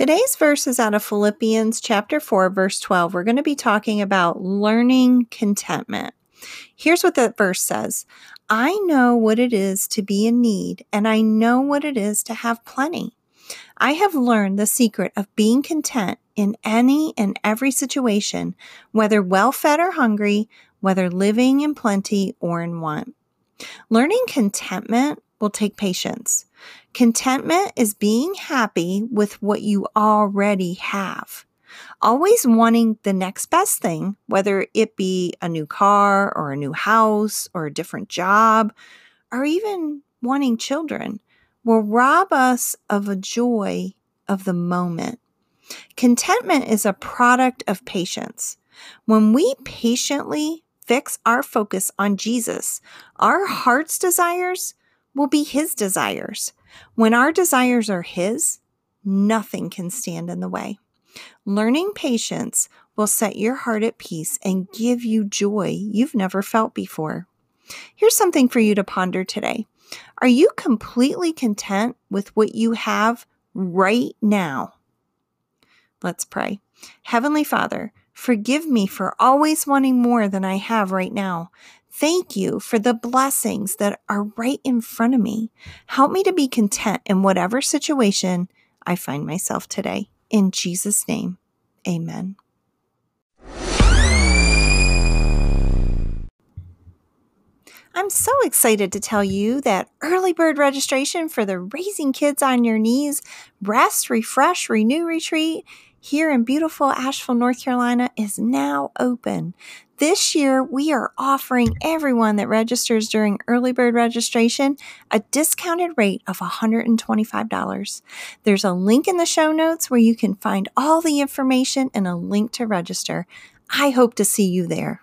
Today's verse is out of Philippians chapter 4, verse 12. We're going to be talking about learning contentment. Here's what that verse says I know what it is to be in need, and I know what it is to have plenty. I have learned the secret of being content in any and every situation, whether well fed or hungry, whether living in plenty or in want. Learning contentment will take patience. Contentment is being happy with what you already have. Always wanting the next best thing, whether it be a new car or a new house or a different job, or even wanting children, will rob us of a joy of the moment. Contentment is a product of patience. When we patiently fix our focus on Jesus, our heart's desires will be His desires. When our desires are His, nothing can stand in the way. Learning patience will set your heart at peace and give you joy you've never felt before. Here's something for you to ponder today. Are you completely content with what you have right now? Let's pray. Heavenly Father, forgive me for always wanting more than I have right now. Thank you for the blessings that are right in front of me. Help me to be content in whatever situation I find myself today. In Jesus' name, amen. I'm so excited to tell you that early bird registration for the Raising Kids on Your Knees Rest, Refresh, Renew retreat here in beautiful Asheville, North Carolina is now open. This year, we are offering everyone that registers during early bird registration a discounted rate of $125. There's a link in the show notes where you can find all the information and a link to register. I hope to see you there.